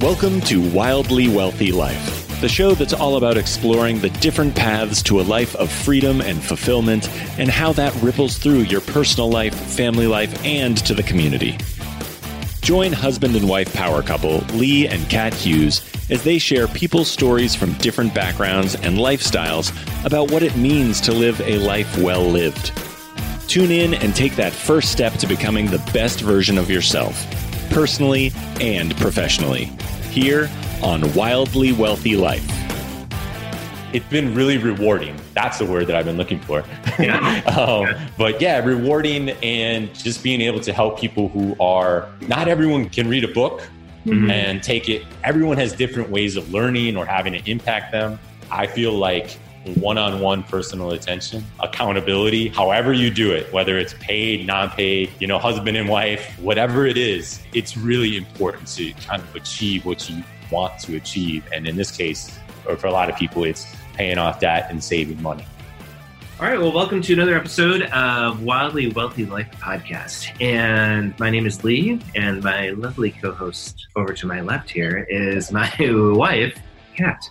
Welcome to Wildly Wealthy Life, the show that's all about exploring the different paths to a life of freedom and fulfillment and how that ripples through your personal life, family life, and to the community. Join husband and wife power couple Lee and Kat Hughes as they share people's stories from different backgrounds and lifestyles about what it means to live a life well lived. Tune in and take that first step to becoming the best version of yourself, personally and professionally, here on Wildly Wealthy Life. It's been really rewarding. That's the word that I've been looking for. Yeah. um, But yeah, rewarding and just being able to help people who are not everyone can read a book Mhm. and take it. Everyone has different ways of learning or having it impact them. I feel like one on one personal attention, accountability, however you do it, whether it's paid, non paid, you know, husband and wife, whatever it is, it's really important to kind of achieve what you want to achieve. And in this case, or for a lot of people, it's paying off debt and saving money. All right, well, welcome to another episode of Wildly Wealthy Life podcast. And my name is Lee, and my lovely co host over to my left here is my wife, Kat.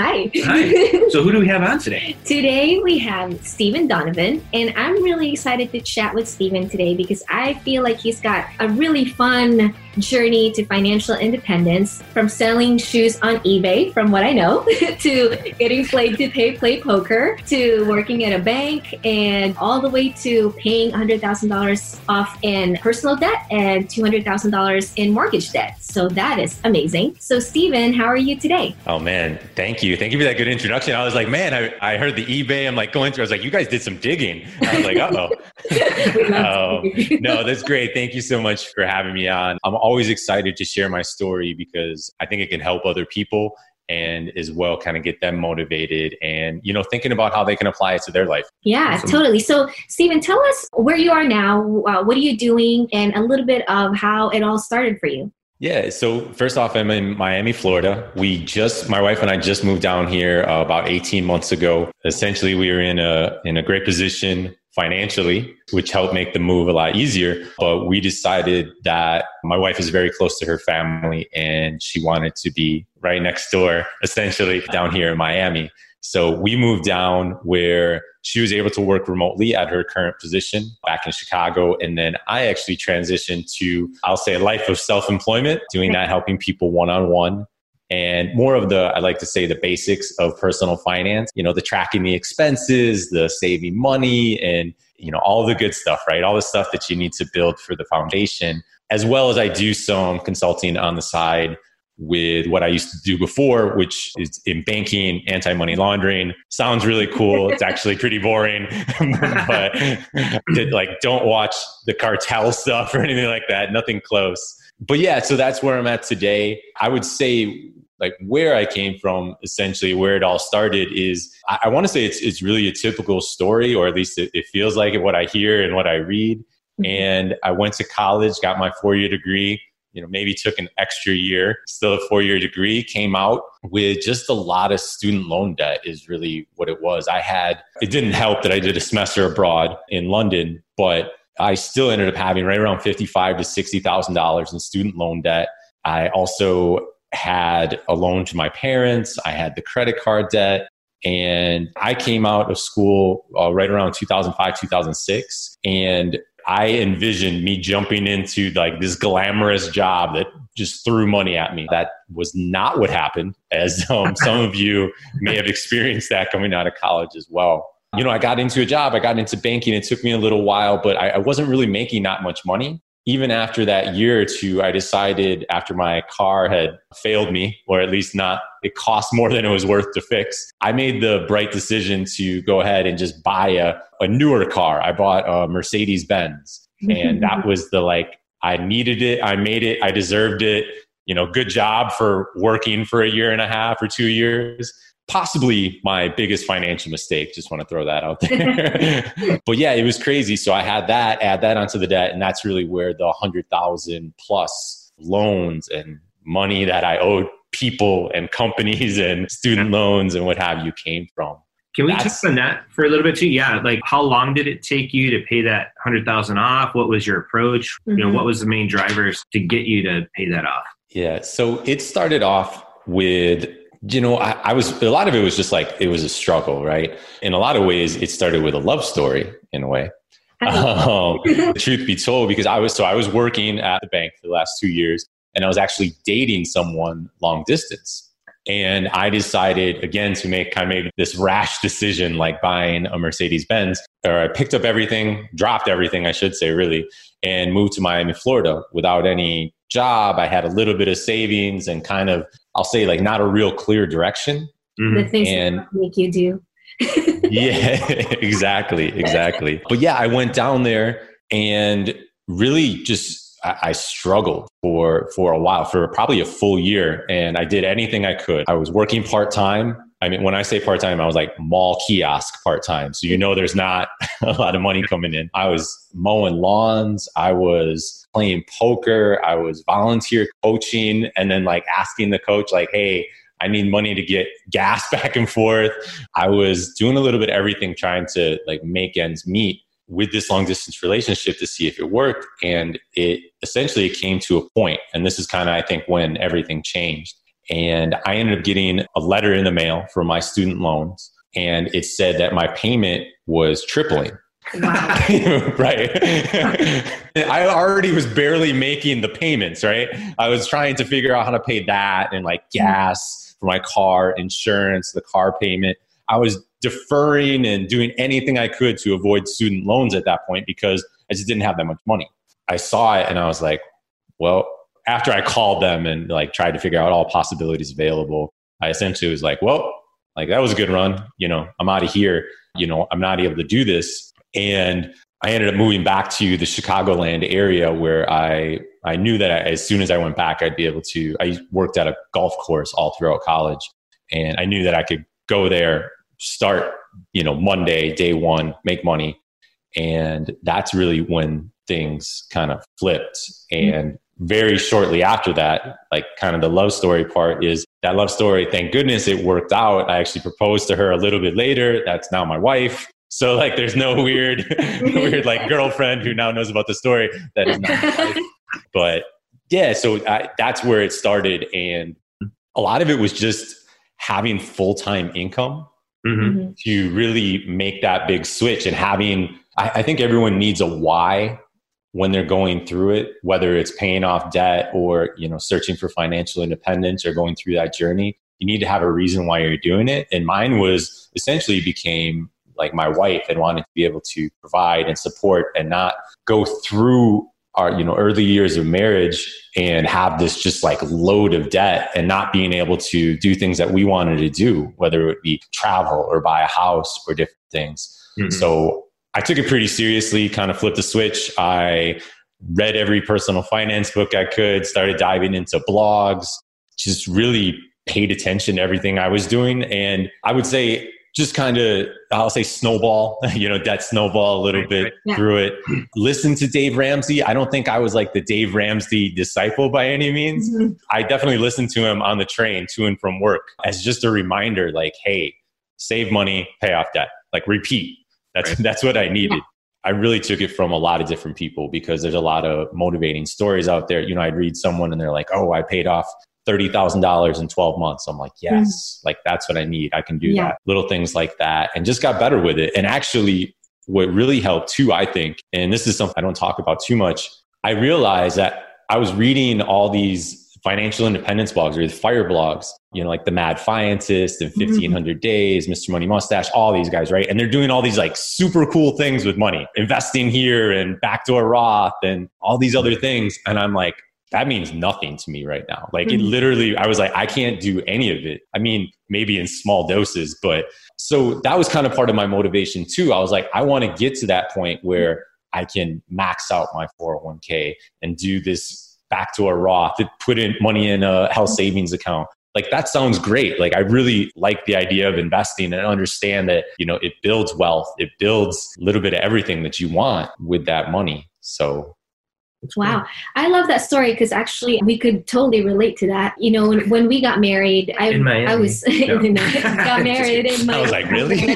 Hi. Hi. So, who do we have on today? today we have Stephen Donovan, and I'm really excited to chat with Stephen today because I feel like he's got a really fun journey to financial independence from selling shoes on eBay, from what I know, to getting played to pay play poker, to working at a bank, and all the way to paying $100,000 off in personal debt and $200,000 in mortgage debt. So that is amazing. So, Stephen, how are you today? Oh man, thank you. Thank you for that good introduction. I was like, man, I, I heard the eBay. I'm like going through, I was like, you guys did some digging. I was like, uh oh. no, that's great. Thank you so much for having me on. I'm always excited to share my story because I think it can help other people and as well kind of get them motivated and you know thinking about how they can apply it to their life. Yeah, Awesome. totally. So, Stephen, tell us where you are now. Uh, what are you doing, and a little bit of how it all started for you. Yeah. So first off, I'm in Miami, Florida. We just, my wife and I just moved down here uh, about 18 months ago. Essentially, we were in a in a great position financially, which helped make the move a lot easier. But we decided that my wife is very close to her family, and she wanted to be right next door, essentially down here in Miami. So we moved down where she was able to work remotely at her current position back in Chicago. And then I actually transitioned to, I'll say, a life of self employment, doing that, helping people one on one. And more of the, I like to say, the basics of personal finance, you know, the tracking the expenses, the saving money, and, you know, all the good stuff, right? All the stuff that you need to build for the foundation, as well as I do some consulting on the side with what I used to do before, which is in banking, anti money laundering. Sounds really cool. It's actually pretty boring, but like don't watch the cartel stuff or anything like that. Nothing close. But yeah, so that's where I'm at today. I would say like where I came from, essentially where it all started is I, I want to say it's it's really a typical story, or at least it, it feels like it what I hear and what I read. Mm-hmm. And I went to college, got my four year degree, you know, maybe took an extra year, still a four year degree, came out with just a lot of student loan debt, is really what it was. I had, it didn't help that I did a semester abroad in London, but I still ended up having right around fifty-five to sixty thousand dollars in student loan debt. I also had a loan to my parents. I had the credit card debt, and I came out of school uh, right around two thousand five, two thousand six, and I envisioned me jumping into like this glamorous job that just threw money at me. That was not what happened, as um, some of you may have experienced that coming out of college as well. You know, I got into a job, I got into banking. It took me a little while, but I, I wasn't really making that much money. Even after that year or two, I decided after my car had failed me, or at least not, it cost more than it was worth to fix. I made the bright decision to go ahead and just buy a, a newer car. I bought a Mercedes Benz and that was the like i needed it i made it i deserved it you know good job for working for a year and a half or two years possibly my biggest financial mistake just want to throw that out there but yeah it was crazy so i had that add that onto the debt and that's really where the 100000 plus loans and money that i owed people and companies and student loans and what have you came from Can we That's- touch on that for a little bit too? Yeah, like how long did it take you to pay that hundred thousand off? What was your approach? You know, Mhm. what was the main drivers to get you to pay that off? Yeah. So it started off with, you know, I, I was, a lot of it was just like, it was a struggle, right? In a lot of ways, it started with a love story in a way. Um, truth be told, because I was, so I was working at the bank for the last two years and I was actually dating someone long distance. And I decided again to make kind of maybe this rash decision, like buying a Mercedes Benz, or I picked up everything, dropped everything, I should say, really, and moved to Miami, Florida without any job. I had a little bit of savings and kind of, I'll say, like not a real clear direction. the Mhm. things And- that make you do. Yeah, exactly, exactly. But yeah, I went down there and really just I, struggled for for a while, for probably a full year, and I did anything I could. I was working part time. I mean, when I say part time, I was like mall kiosk part time. So you know, there's not a lot of money coming in. I was mowing lawns. I was playing poker. I was volunteer coaching, and then like asking the coach, like, "Hey, I need money to get gas back and forth." I was doing a little bit everything, trying to like make ends meet with this long distance relationship to see if it worked. And it essentially it came to a point, and this is kind of I think when everything changed. And I ended up getting a letter in the mail for my student loans, and it said that my payment was tripling. Wow. right. I already was barely making the payments, right? I was trying to figure out how to pay that and like gas for my car, insurance, the car payment. I was deferring and doing anything I could to avoid student loans at that point because I just didn't have that much money. I saw it and I was like, well, after I called them and like tried to figure out all possibilities available, I essentially was like, well, like that was a good run. You know, I'm out of here. You know, I'm not able to do this. And I ended up moving back to the Chicagoland area where I I knew that I, as soon as I went back, I'd be able to. I worked at a golf course all throughout college, and I knew that I could go there, start you know Monday, day one, make money, and that's really when things kind of flipped. Mm-hmm. And very shortly after that, like kind of the love story part is that love story. Thank goodness it worked out. I actually proposed to her a little bit later. That's now my wife. So like, there's no weird, mm-hmm. weird like girlfriend who now knows about the story. That is not. But yeah, so I, that's where it started, and a lot of it was just having full time income Mhm. Mhm. to really make that big switch and having. I, I think everyone needs a why when they're going through it, whether it's paying off debt or you know searching for financial independence or going through that journey. You need to have a reason why you're doing it, and mine was essentially became like my wife and wanted to be able to provide and support and not go through our you know early years of marriage and have this just like load of debt and not being able to do things that we wanted to do whether it be travel or buy a house or different things Mhm. so I took it pretty seriously, kind of flipped the switch. I read every personal finance book I could, started diving into blogs, just really paid attention to everything I was doing. And I would say, just kind of, I'll say snowball, you know, that snowball a little Right, bit right. Yeah. through it. Listen to Dave Ramsey. I don't think I was like the Dave Ramsey disciple by any means. Mhm. I definitely listened to him on the train to and from work as just a reminder, like, hey, save money, pay off debt. Like repeat. That's Right. that's what I needed. I really took it from a lot of different people because there's a lot of motivating stories out there. You know, I'd read someone and they're like, "Oh, I paid off thirty thousand dollars in twelve months." I'm like, mm-hmm. "Yes, like that's what I need. I can do Yeah. that." Little things like that, and just got better with it. And actually, what really helped too, I think, and this is something I don't talk about too much. I realized that I was reading all these financial independence blogs or the fire blogs, you know, like the Mad Fientist and mm-hmm. 1500 Days, Mr. Money Mustache, all these guys, right? And they're doing all these like super cool things with money, investing here and backdoor Roth and all these other things. And I'm like, that means nothing to me right now. Like it Mhm. literally, I was like, I can't do any of it. I mean, maybe in small doses, but so that was kind of part of my motivation too. I was like, I want to get to that point where I can max out my 401k and do this backdoor Roth, put in money in a health savings account. Like that sounds great. Like I really like the idea of investing and understand that, you know, it builds wealth. It builds a little bit of everything that you want with that money. So Wow. I love that story because actually we could totally relate to that. You know, when, when we got married, I, Miami. I was No. got married in I was like, really?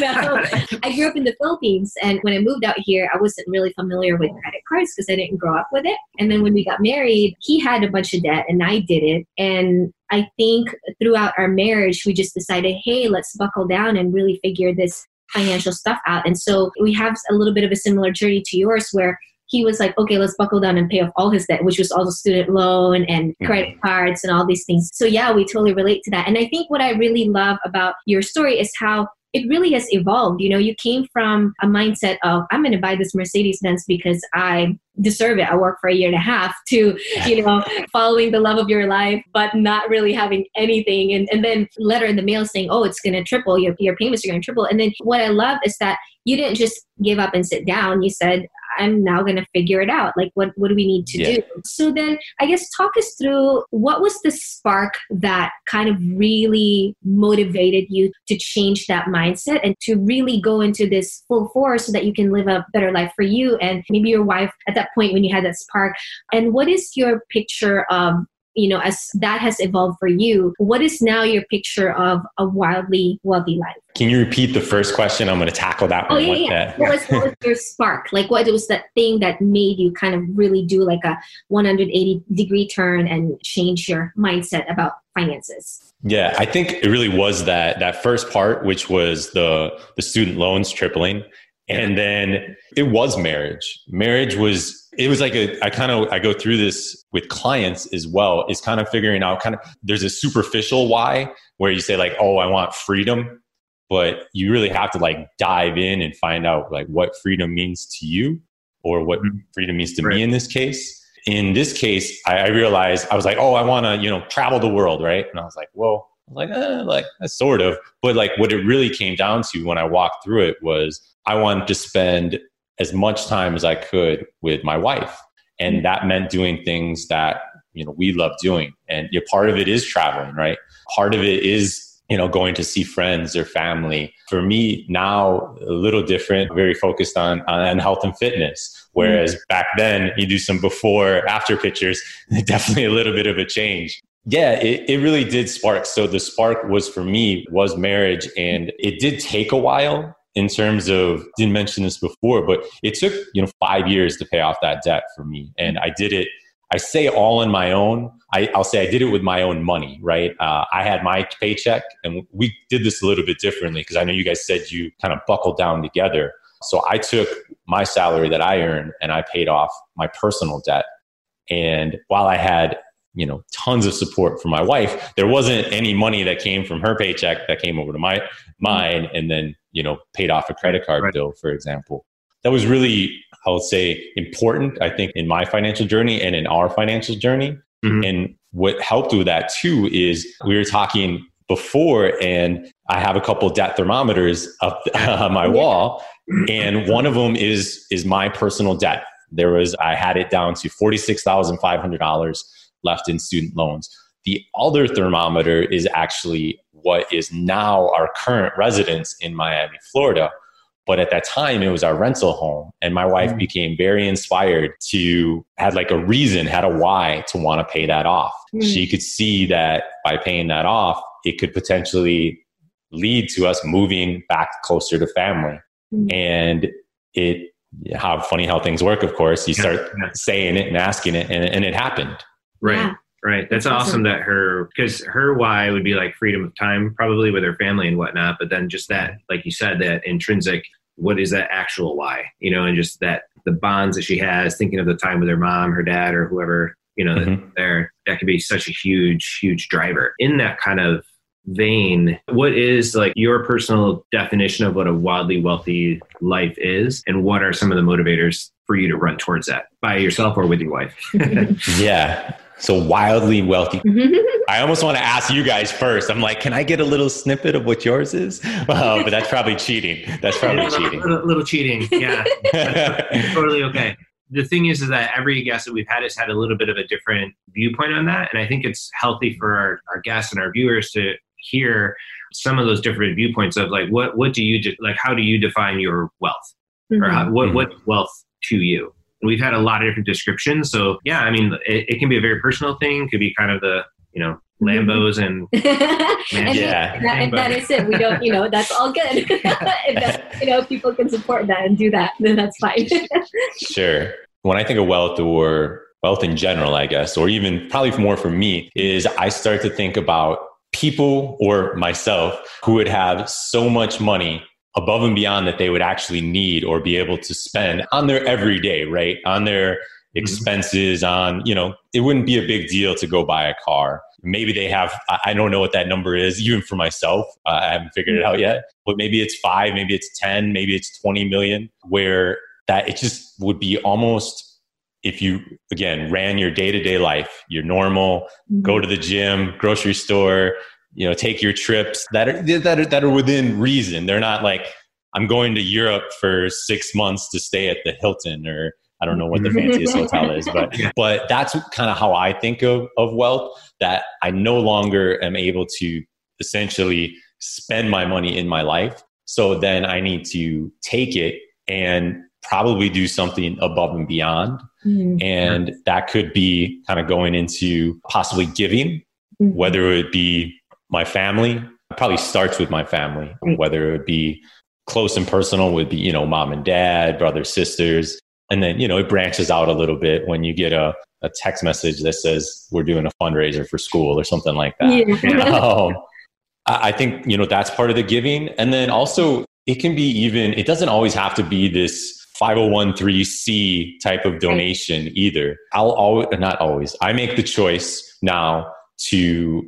no, I grew up in the Philippines, and when I moved out here, I wasn't really familiar with credit cards because I didn't grow up with it. And then when we got married, he had a bunch of debt, and I didn't. And I think throughout our marriage, we just decided, hey, let's buckle down and really figure this financial stuff out. And so we have a little bit of a similar journey to yours, where he was like, okay, let's buckle down and pay off all his debt, which was also student loan and mm-hmm. credit cards and all these things. So, yeah, we totally relate to that. And I think what I really love about your story is how it really has evolved. You know, you came from a mindset of, I'm going to buy this Mercedes Benz because I deserve it. I work for a year and a half to, you know, following the love of your life, but not really having anything. And, and then letter in the mail saying, oh, it's going to triple, your, your payments are going to triple. And then what I love is that you didn't just give up and sit down. You said, I'm now going to figure it out. Like, what, what do we need to Yeah. do? So then I guess talk us through what was the spark that kind of really motivated you to change that mindset and to really go into this full force so that you can live a better life for you and maybe your wife at that point when you had that spark. And what is your picture of you know, as that has evolved for you, what is now your picture of a wildly wealthy life? Can you repeat the first question? I'm going to tackle that Oh one. yeah, What yeah. that- What was, what was your spark? Like, what was that thing that made you kind of really do like a 180 degree turn and change your mindset about finances? Yeah, I think it really was that that first part, which was the the student loans tripling, and then it was marriage. Marriage was it was like a I kind of I go through this with clients as well. Is kind of figuring out kind of there's a superficial why where you say like oh I want freedom, but you really have to like dive in and find out like what freedom means to you or what freedom means to Right. me in this case. In this case, I, I realized I was like, oh, I want to, you know, travel the world, right? And I was like, well, like, eh, like sort of, but like what it really came down to when I walked through it was I wanted to spend as much time as I could with my wife, and mm-hmm. that meant doing things that you know we love doing, and you know, part of it is traveling, right? Part of it is you know going to see friends or family. For me now a little different very focused on on health and fitness. Whereas mm-hmm. back then you do some before after pictures definitely a little bit of a change. Yeah it, it really did spark. So the spark was for me was marriage. And it did take a while in terms of didn't mention this before but it took you know five years to pay off that debt for me and i did it I say all on my own. I, I'll say I did it with my own money, right? Uh, I had my paycheck, and we did this a little bit differently because I know you guys said you kind of buckled down together. So I took my salary that I earned and I paid off my personal debt. And while I had you know tons of support from my wife, there wasn't any money that came from her paycheck that came over to my mine, and then you know paid off a credit card Right. bill, for example. That was really I would say important, I think, in my financial journey and in our financial journey. Mhm. And what helped with that too is we were talking before, and I have a couple debt thermometers up on my wall, and one of them is is my personal debt. There was I had it down to forty six thousand five hundred dollars left in student loans. The other thermometer is actually what is now our current residence in Miami, Florida. But at that time, it was our rental home. And my wife Mm. became very inspired to had like a reason, had a why to want to pay that off. Mm. She could see that by paying that off, it could potentially lead to us moving back closer to family. Mm. And it, how funny how things work, of course. You start yeah. saying it and asking it, and, and it happened. Right. Yeah. Right. That's That's awesome awesome. that her, because her why would be like freedom of time, probably with her family and whatnot. But then just that, like you said, that intrinsic, what is that actual why? You know, and just that the bonds that she has, thinking of the time with her mom, her dad, or whoever, you know, that Mhm. there, that could be such a huge, huge driver. In that kind of vein, what is like your personal definition of what a wildly wealthy life is? And what are some of the motivators for you to run towards that by yourself or with your wife? Yeah. So wildly wealthy. I almost want to ask you guys first. I'm like, can I get a little snippet of what yours is? Uh, but that's probably cheating. That's probably a cheating. little, little cheating. Yeah. totally okay. The thing is, is that every guest that we've had has had a little bit of a different viewpoint on that, and I think it's healthy for our, our guests and our viewers to hear some of those different viewpoints of like, what what do you de- like? How do you define your wealth, or how, what Mhm. what wealth to you? We've had a lot of different descriptions. So yeah, I mean, it, it can be a very personal thing. Could be kind of the you know Lambos and and Yeah. that, if that is it, we don't, you know, that's all good. if that, you know, people can support that and do that, then that's fine. Sure. When I think of wealth or wealth in general, I guess, or even probably more for me, is I start to think about people or myself who would have so much money above and beyond that they would actually need or be able to spend on their everyday, right? On their mm-hmm. expenses, on, you know, it wouldn't be a big deal to go buy a car. Maybe they have, I don't know what that number is, even for myself. I haven't figured it mm-hmm. out yet, but maybe it's five, maybe it's 10, maybe it's 20 million, where that it just would be almost if you again ran your day-to-day life your normal go mm-hmm. to the gym grocery store you know take your trips that are that are, that are within reason they're not like i'm going to europe for six months to stay at the hilton or i don't know what the fanciest hotel is but but that's kind of how i think of of wealth that i no longer am able to essentially spend my money in my life so then i need to take it and probably do something above and beyond Mhm. and that could be kind of going into possibly giving Mhm. whether it be my family probably starts with my family whether it be close and personal would be you know mom and dad brothers sisters and then you know it branches out a little bit when you get a, a text message that says we're doing a fundraiser for school or something like that Yeah. um, I I think you know that's part of the giving, and then also it can be even. It doesn't always have to be this 501c type of donation either. I'll always not always. I make the choice now to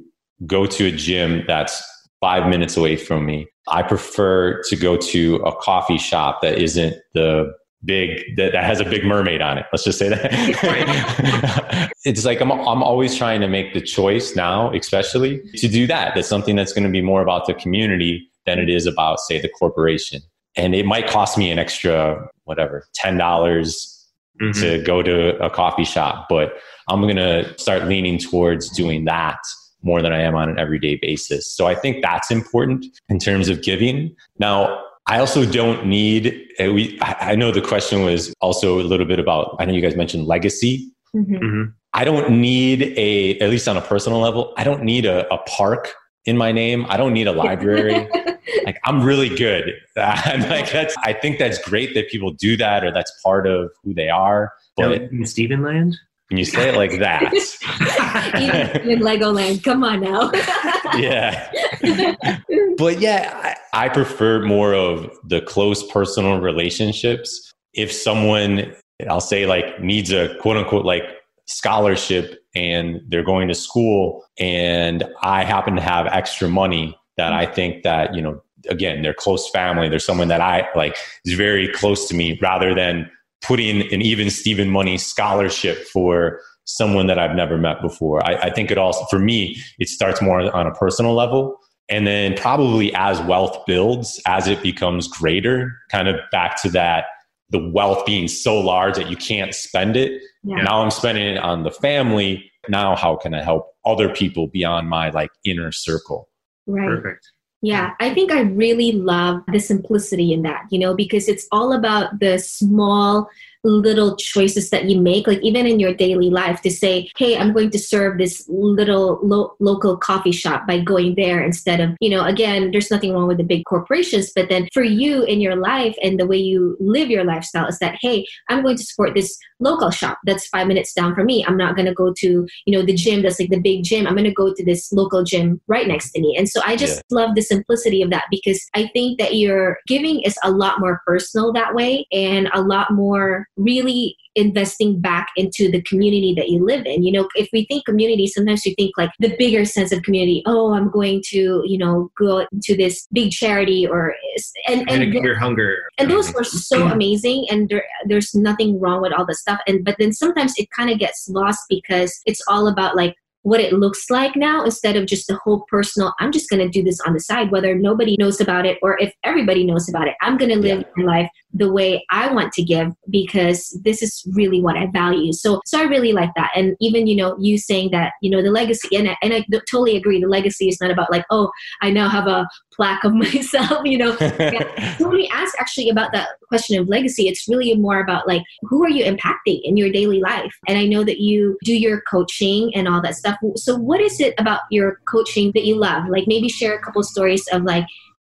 go to a gym that's five minutes away from me. I prefer to go to a coffee shop that isn't the big that, that has a big mermaid on it. Let's just say that. it's like I'm I'm always trying to make the choice now, especially to do that. That's something that's going to be more about the community than it is about, say, the corporation. And it might cost me an extra, whatever, ten dollars Mhm. to go to a coffee shop, but I'm going to start leaning towards doing that more than I am on an everyday basis. So I think that's important in terms of giving. Now, I also don't need, uh, we, I I know the question was also a little bit about, I know you guys mentioned legacy. Mhm. Mhm. I don't need a, at least on a personal level, I don't need a, a park in my name. I don't need a library. like I'm really good. I'm like that's I think that's great that people do that or that's part of who they are. Now, But in Stephen Land? When you say it like that, even in Legoland, come on now. yeah. But yeah, I, I prefer more of the close personal relationships. If someone, I'll say like needs a quote unquote like scholarship and they're going to school and I happen to have extra money that I think that, you know, again, they're close family. they're someone that I like is very close to me rather than putting an even Steven money scholarship for someone that I've never met before. I, I think it also, for me, it starts more on a personal level. And then probably as wealth builds, as it becomes greater, kind of back to that, the wealth being so large that you can't spend it. Yeah. Now I'm spending it on the family. Now, how can I help other people beyond my like inner circle? Right. Perfect. Yeah, I think I really love the simplicity in that, you know, because it's all about the small little choices that you make, like even in your daily life, to say, hey, I'm going to serve this little lo- local coffee shop by going there instead of, you know, again, there's nothing wrong with the big corporations, but then for you in your life and the way you live your lifestyle is that, hey, I'm going to support this local shop that's five minutes down from me. I'm not going to go to, you know, the gym that's like the big gym. I'm going to go to this local gym right next to me. And so I just love the simplicity of that because I think that your giving is a lot more personal that way and a lot more really investing back into the community that you live in. You know, if we think community, sometimes we think like the bigger sense of community. Oh, I'm going to, you know, go to this big charity or and And, and your hunger. and those are so mm-hmm. amazing and there, there's nothing wrong with all the stuff and but then sometimes it kind of gets lost because it's all about like what it looks like now instead of just the whole personal i'm just going to do this on the side whether nobody knows about it or if everybody knows about it. I'm going to live yeah. my life the way i want to give because this is really what i value. So so i really like that. And even you know you saying that you know the legacy and I, and I totally agree the legacy is not about like oh i now have a plaque of myself you know. Yeah. when we ask actually about that question of legacy it's really more about like who are you impacting in your daily life? And i know that you do your coaching and all that stuff so what is it about your coaching that you love? Like maybe share a couple stories of like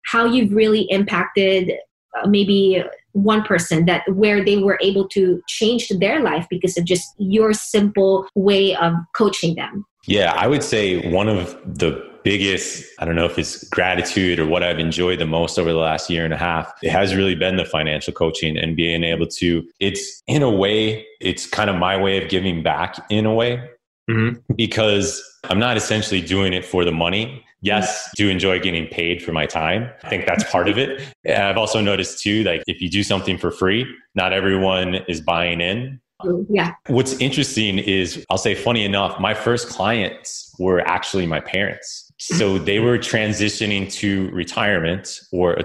how you've really impacted uh, maybe one person that where they were able to change their life because of just your simple way of coaching them. Yeah i would say one of the biggest, I don't know if it's gratitude or what I've enjoyed the most over the last year and a half, it has really been the financial coaching and being able to, it's in a way, it's kind of my way of giving back in a way. Mm-hmm. Because I'm not essentially doing it for the money. Yes, do enjoy getting paid for my time. I think that's part of it. I've also noticed too, like if you do something for free, not everyone is buying in. Yeah. What's interesting is, I'll say, funny enough, my first clients were actually my parents so they were transitioning to retirement or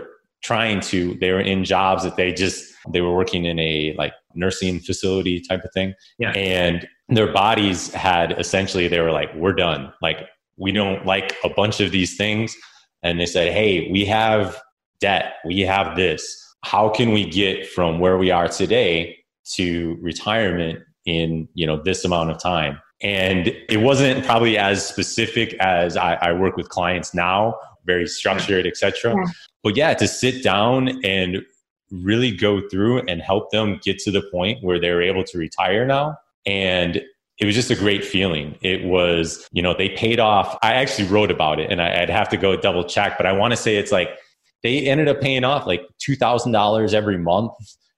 trying to they were in jobs that they just they were working in a like nursing facility type of thing yeah. and their bodies had essentially they were like we're done like we don't like a bunch of these things and they said hey we have debt we have this how can we get from where we are today to retirement in you know this amount of time and it wasn't probably as specific as I, I work with clients now, very structured, etc. Yeah. But yeah, to sit down and really go through and help them get to the point where they're able to retire now. And it was just a great feeling. It was, you know, they paid off. I actually wrote about it and I, would have to go double check, but I want to say it's like they ended up paying off like $2,000 every month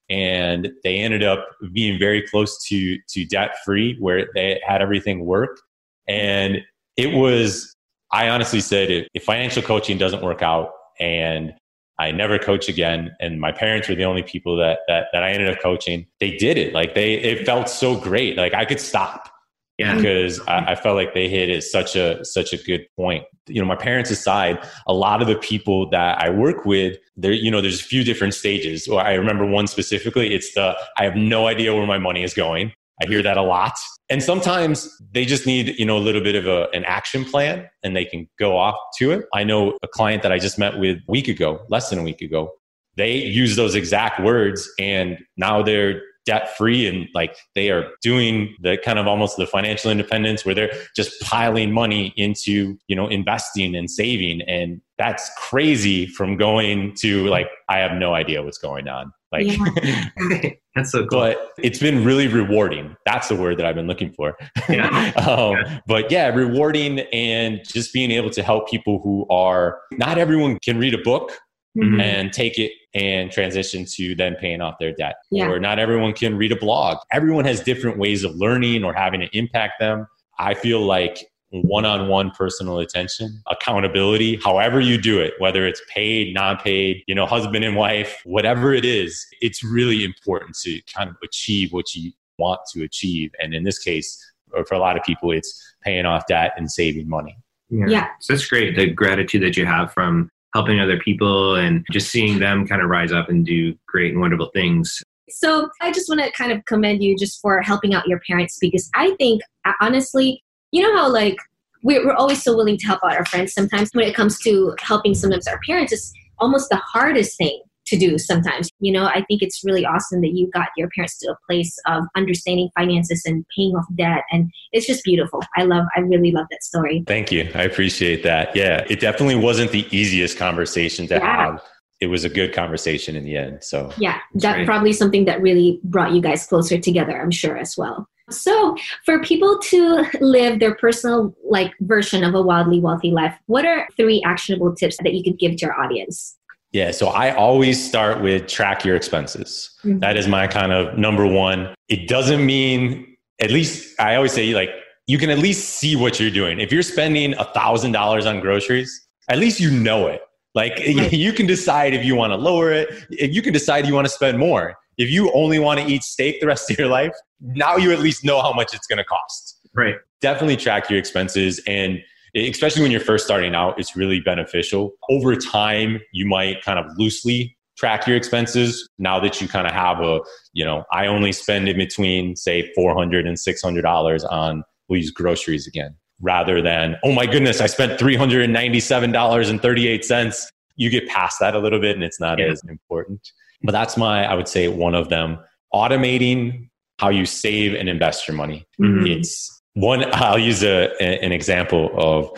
and they ended up being very close to to debt free where they had everything work and it was i honestly said if, if, financial coaching doesn't work out and i never coach again and my parents were the only people that that, that i ended up coaching they did it like they it felt so great like i could stop yeah. because I, I, felt like they hit it such a such a good point. You know, my parents aside, a lot of the people that I work with, there, you know, there's a few different stages. Or I remember one specifically. It's the I have no idea where my money is going. I hear that a lot. And sometimes they just need, you know, a little bit of a, an action plan and they can go off to it. I know a client that I just met with a week ago, less than a week ago. They use those exact words and now they're debt free and like they are doing the kind of almost the financial independence where they're just piling money into you know investing and saving and that's crazy from going to like i have no idea what's going on like yeah. that's so cool but it's been really rewarding that's the word that i've been looking for yeah. um, yeah. but yeah rewarding and just being able to help people who are not everyone can read a book mm-hmm. and take it and transition to then paying off their debt. Yeah. Or not everyone can read a blog. Everyone has different ways of learning or having it impact them. I feel like one-on-one personal attention, accountability, however you do it, whether it's paid, non-paid, you know, husband and wife, whatever it is, it's really important to kind of achieve what you want to achieve. And in this case, or for a lot of people, it's paying off debt and saving money. Yeah. yeah. So that's great. The gratitude that you have from helping other people and just seeing them kind of rise up and do great and wonderful things. So I just want to kind of commend you just for helping out your parents because I think uh, honestly, you know how like we're, we're always so willing to help out our friends. Sometimes when it comes to helping sometimes our parents, it's almost the hardest thing to do sometimes. You know, I think it's really awesome that you got your parents to a place of understanding finances and paying off debt. And it's just beautiful. I love, I really love that story. Thank you. I appreciate that. Yeah, it definitely wasn't the easiest conversation to yeah. have. It was a good conversation in the end. So, yeah, that's probably something that really brought you guys closer together, I'm sure, as well. So, for people to live their personal like version of a wildly wealthy life, what are three actionable tips that you could give to our audience? Yeah, so I always start with track your expenses. Mm-hmm. That is my kind of number one. It doesn't mean, at least I always say, like, you can at least see what you're doing. If you're spending a $1,000 on groceries, at least you know it. Like, right. you can decide if you want to lower it, if you can decide you want to spend more. If you only want to eat steak the rest of your life, now you at least know how much it's going to cost. Right. Definitely track your expenses and especially when you're first starting out, it's really beneficial. Over time, you might kind of loosely track your expenses now that you kind of have a, you know, I only spend in between say 400 and $600 on, we'll use groceries again, rather than, oh my goodness, I spent $397.38. You get past that a little bit and it's not yeah. as important. But that's my, I would say, one of them. Automating how you save and invest your money. Mm-hmm. It's one, I'll use a, an example of,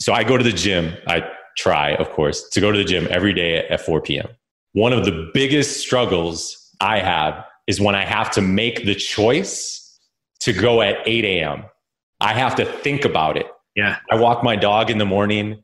so I go to the gym. I try, of course, to go to the gym every day at 4 p.m. One of the biggest struggles I have is when I have to make the choice to go at 8 a.m. I have to think about it. Yeah. I walk my dog in the morning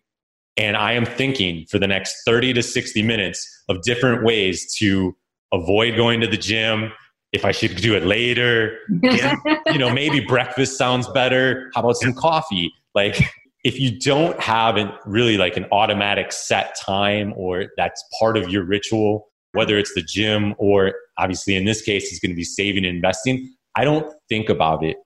and I am thinking for the next 30 to 60 minutes of different ways to avoid going to the gym, if I should do it later. you know, maybe breakfast sounds better. How about some coffee? Like, if you don't have an, really like an automatic set time or that's part of your ritual, whether it's the gym or obviously in this case, it's going to be saving and investing. I don't think about it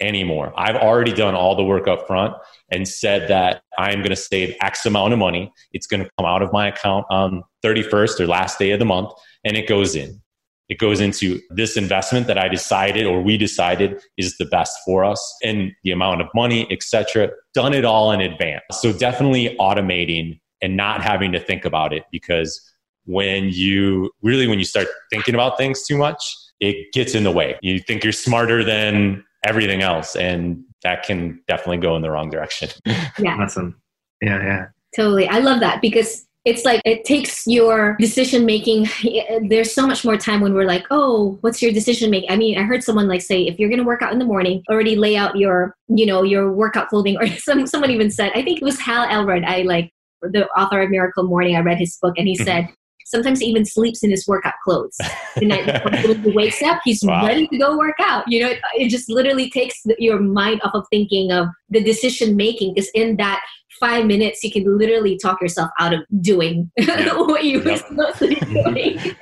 anymore. I've already done all the work up front and said that I'm going to save X amount of money. It's going to come out of my account on 31st or last day of the month and it goes in. It goes into this investment that I decided or we decided is the best for us and the amount of money, etc. Done it all in advance. So definitely automating and not having to think about it because when you really when you start thinking about things too much, it gets in the way. You think you're smarter than everything else and that can definitely go in the wrong direction. Yeah. Awesome. Yeah, yeah. Totally. I love that because it's like it takes your decision making there's so much more time when we're like oh what's your decision making i mean i heard someone like say if you're going to work out in the morning already lay out your you know your workout clothing or some someone even said i think it was hal elrod i like the author of miracle morning i read his book and he mm-hmm. said sometimes he even sleeps in his workout clothes the night before he wakes up he's wow. ready to go work out you know it, it just literally takes your mind off of thinking of the decision making because in that five minutes, you can literally talk yourself out of doing yeah. what you were supposed to be doing,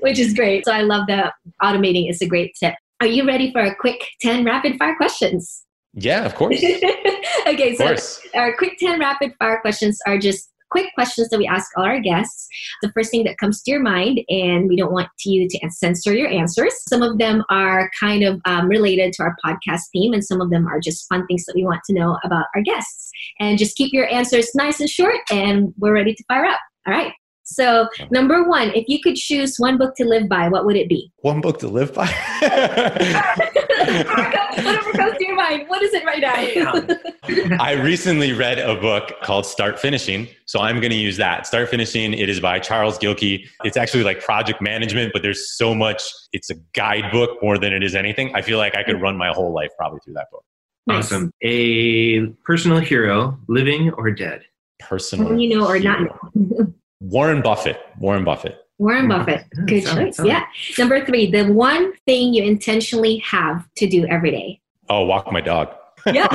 which is great. So I love that automating is a great tip. Are you ready for a quick 10 rapid fire questions? Yeah, of course. okay, of so course. our quick 10 rapid fire questions are just quick questions that we ask all our guests. The first thing that comes to your mind, and we don't want you to censor your answers. Some of them are kind of um, related to our podcast theme, and some of them are just fun things that we want to know about our guests. And just keep your answers nice and short, and we're ready to fire up. All right. So, number one, if you could choose one book to live by, what would it be? One book to live by? Whatever comes to your mind. What is it right now? I recently read a book called Start Finishing. So, I'm going to use that. Start Finishing. It is by Charles Gilkey. It's actually like project management, but there's so much, it's a guidebook more than it is anything. I feel like I could run my whole life probably through that book. Nice. Awesome. A personal hero, living or dead? Personal. You know, or hero. not. Warren Buffett. Warren Buffett. Warren Buffett. Good choice. Yeah. Number three, the one thing you intentionally have to do every day. Oh, walk my dog. Yeah.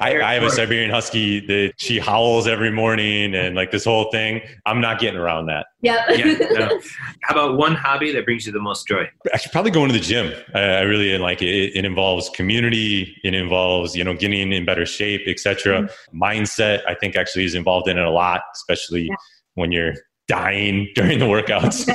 I, I, have a Siberian Husky that she howls every morning and like this whole thing. I'm not getting around that. Yeah. yeah no. How about one hobby that brings you the most joy? Actually, probably going to the gym. I, I really like it. It involves community. It involves, you know, getting in better shape, etc. Mm-hmm. Mindset, I think actually is involved in it a lot, especially yeah. when you're dying during the workouts.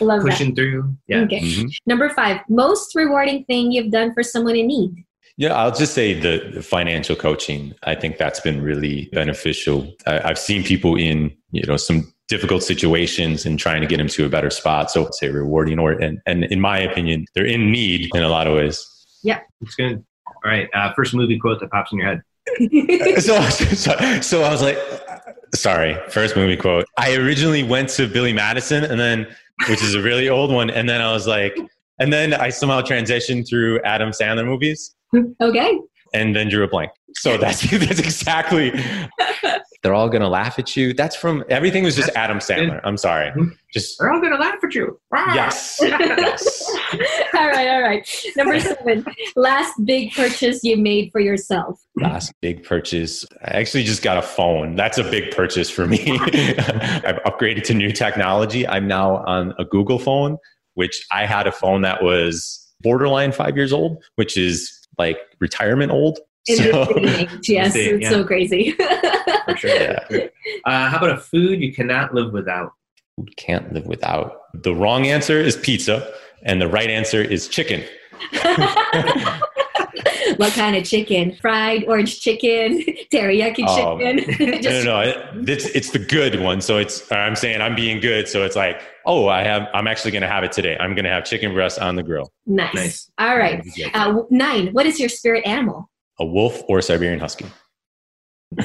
Love Pushing that. through. Yeah. Okay. Mm-hmm. Number five, most rewarding thing you've done for someone in need. Yeah, I'll just say the, the financial coaching. I think that's been really beneficial. I, I've seen people in you know some difficult situations and trying to get them to a better spot. So say rewarding or and, and in my opinion, they're in need in a lot of ways. Yeah. It's good. All right. Uh, first movie quote that pops in your head. so, so, so I was like, sorry, first movie quote. I originally went to Billy Madison and then, which is a really old one. And then I was like, and then I somehow transitioned through Adam Sandler movies. Okay. And then drew a blank. So that's, that's exactly they're all gonna laugh at you. That's from everything was just Adam Sandler. I'm sorry. Mm-hmm. Just they're all gonna laugh at you. Yes. yes. all right, all right. Number seven. Last big purchase you made for yourself. Last big purchase. I actually just got a phone. That's a big purchase for me. I've upgraded to new technology. I'm now on a Google phone, which I had a phone that was borderline five years old, which is like retirement old. In So- this day and age, yes, Day, it's yeah. so crazy. For sure. Yeah. Uh, how about a food you cannot live without? Who can't live without. The wrong answer is pizza, and the right answer is chicken. what kind of chicken? Fried orange chicken, teriyaki Oh, chicken. No, Just- no, no. It, it's it's the good one. So it's I'm saying I'm being good. So it's like, oh, I have. I'm actually going to have it today. I'm going to have chicken breast on the grill. Nice. Nice. All right. Uh, nine. What is your spirit animal? A wolf or a Siberian husky.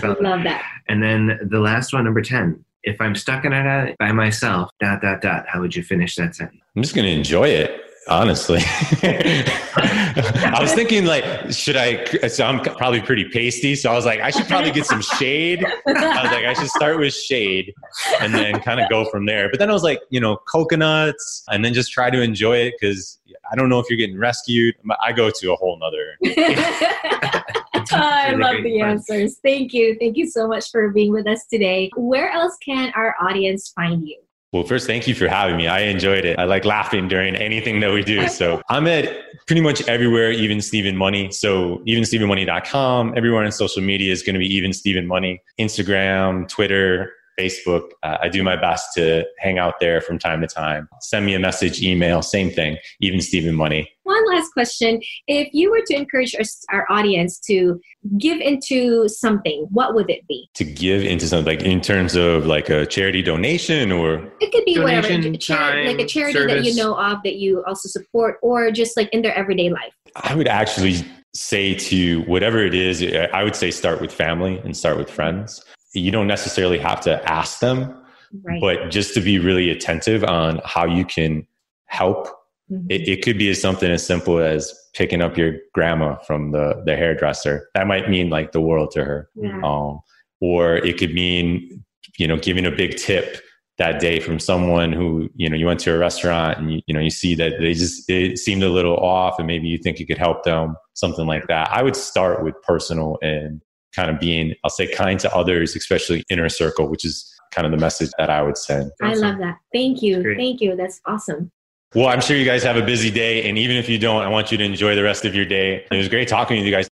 Love that. And then the last one, number 10. If I'm stuck in it by myself, dot, dot, dot, how would you finish that sentence? I'm just going to enjoy it. Honestly, I was thinking like, should I? So I'm probably pretty pasty, so I was like, I should probably get some shade. I was like, I should start with shade and then kind of go from there. But then I was like, you know, coconuts, and then just try to enjoy it because I don't know if you're getting rescued. I go to a whole nother. I love the answers. Thank you. Thank you so much for being with us today. Where else can our audience find you? Well, first, thank you for having me. I enjoyed it. I like laughing during anything that we do. So I'm at pretty much everywhere, even Steven Money. So evenstevenmoney.com, everywhere on social media is going to be even Steven Money, Instagram, Twitter, Facebook. Uh, I do my best to hang out there from time to time. Send me a message, email, same thing, even Steven Money. One last question. If you were to encourage our, our audience to give into something, what would it be? To give into something like in terms of like a charity donation or It could be Donation, whatever, char- time, like a charity that you know of that you also support, or just like in their everyday life. I would actually say to whatever it is, I would say start with family and start with friends. You don't necessarily have to ask them, Right. but just to be really attentive on how you can help. Mhm. It, it could be as something as simple as picking up your grandma from the, the hairdresser. That might mean like the world to her. Yeah. Um, or it could mean, you know, giving a big tip that day from someone who, you know, you went to a restaurant and you, you know, you see that they just, it seemed a little off and maybe you think you could help them, something like that. I would start with personal and kind of being, I'll say kind to others, especially inner circle, which is kind of the message that I would send. I love that. Thank you. Thank you. That's awesome. Well, I'm sure you guys have a busy day. And even if you don't, I want you to enjoy the rest of your day. It was great talking to you guys.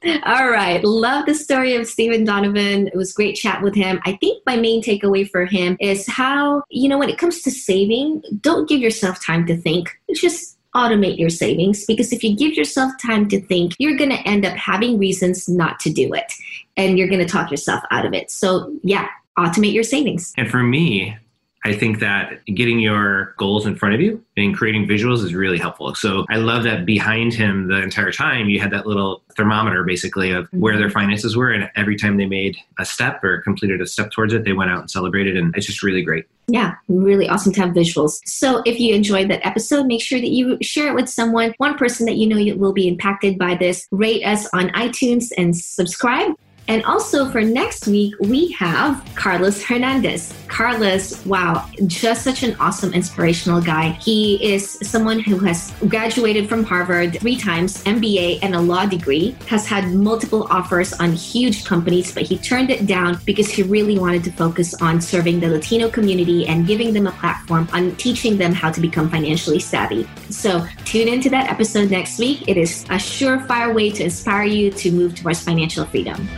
All right. Love the story of Stephen Donovan. It was great chat with him. I think my main takeaway for him is how, you know, when it comes to saving, don't give yourself time to think. It's just automate your savings because if you give yourself time to think, you're going to end up having reasons not to do it and you're going to talk yourself out of it. So, yeah, automate your savings. And for me, I think that getting your goals in front of you and creating visuals is really helpful. So I love that behind him the entire time, you had that little thermometer basically of where their mm-hmm. finances were. And every time they made a step or completed a step towards it, they went out and celebrated. And it's just really great. Yeah, really awesome to have visuals. So if you enjoyed that episode, make sure that you share it with someone, one person that you know will be impacted by this. Rate us on iTunes and subscribe. And also for next week, we have Carlos Hernandez. Carlos, wow, just such an awesome, inspirational guy. He is someone who has graduated from Harvard three times, MBA, and a law degree, has had multiple offers on huge companies, but he turned it down because he really wanted to focus on serving the Latino community and giving them a platform on teaching them how to become financially savvy. So tune into that episode next week. It is a surefire way to inspire you to move towards financial freedom.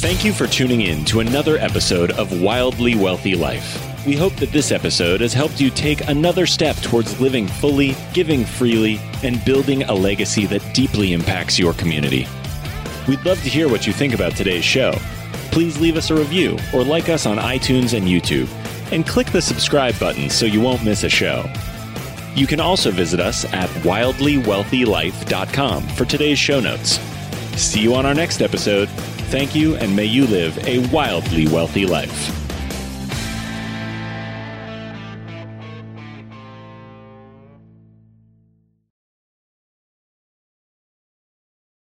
Thank you for tuning in to another episode of Wildly Wealthy Life. We hope that this episode has helped you take another step towards living fully, giving freely, and building a legacy that deeply impacts your community. We'd love to hear what you think about today's show. Please leave us a review or like us on iTunes and YouTube, and click the subscribe button so you won't miss a show. You can also visit us at wildlywealthylife.com for today's show notes. See you on our next episode. Thank you, and may you live a wildly wealthy life.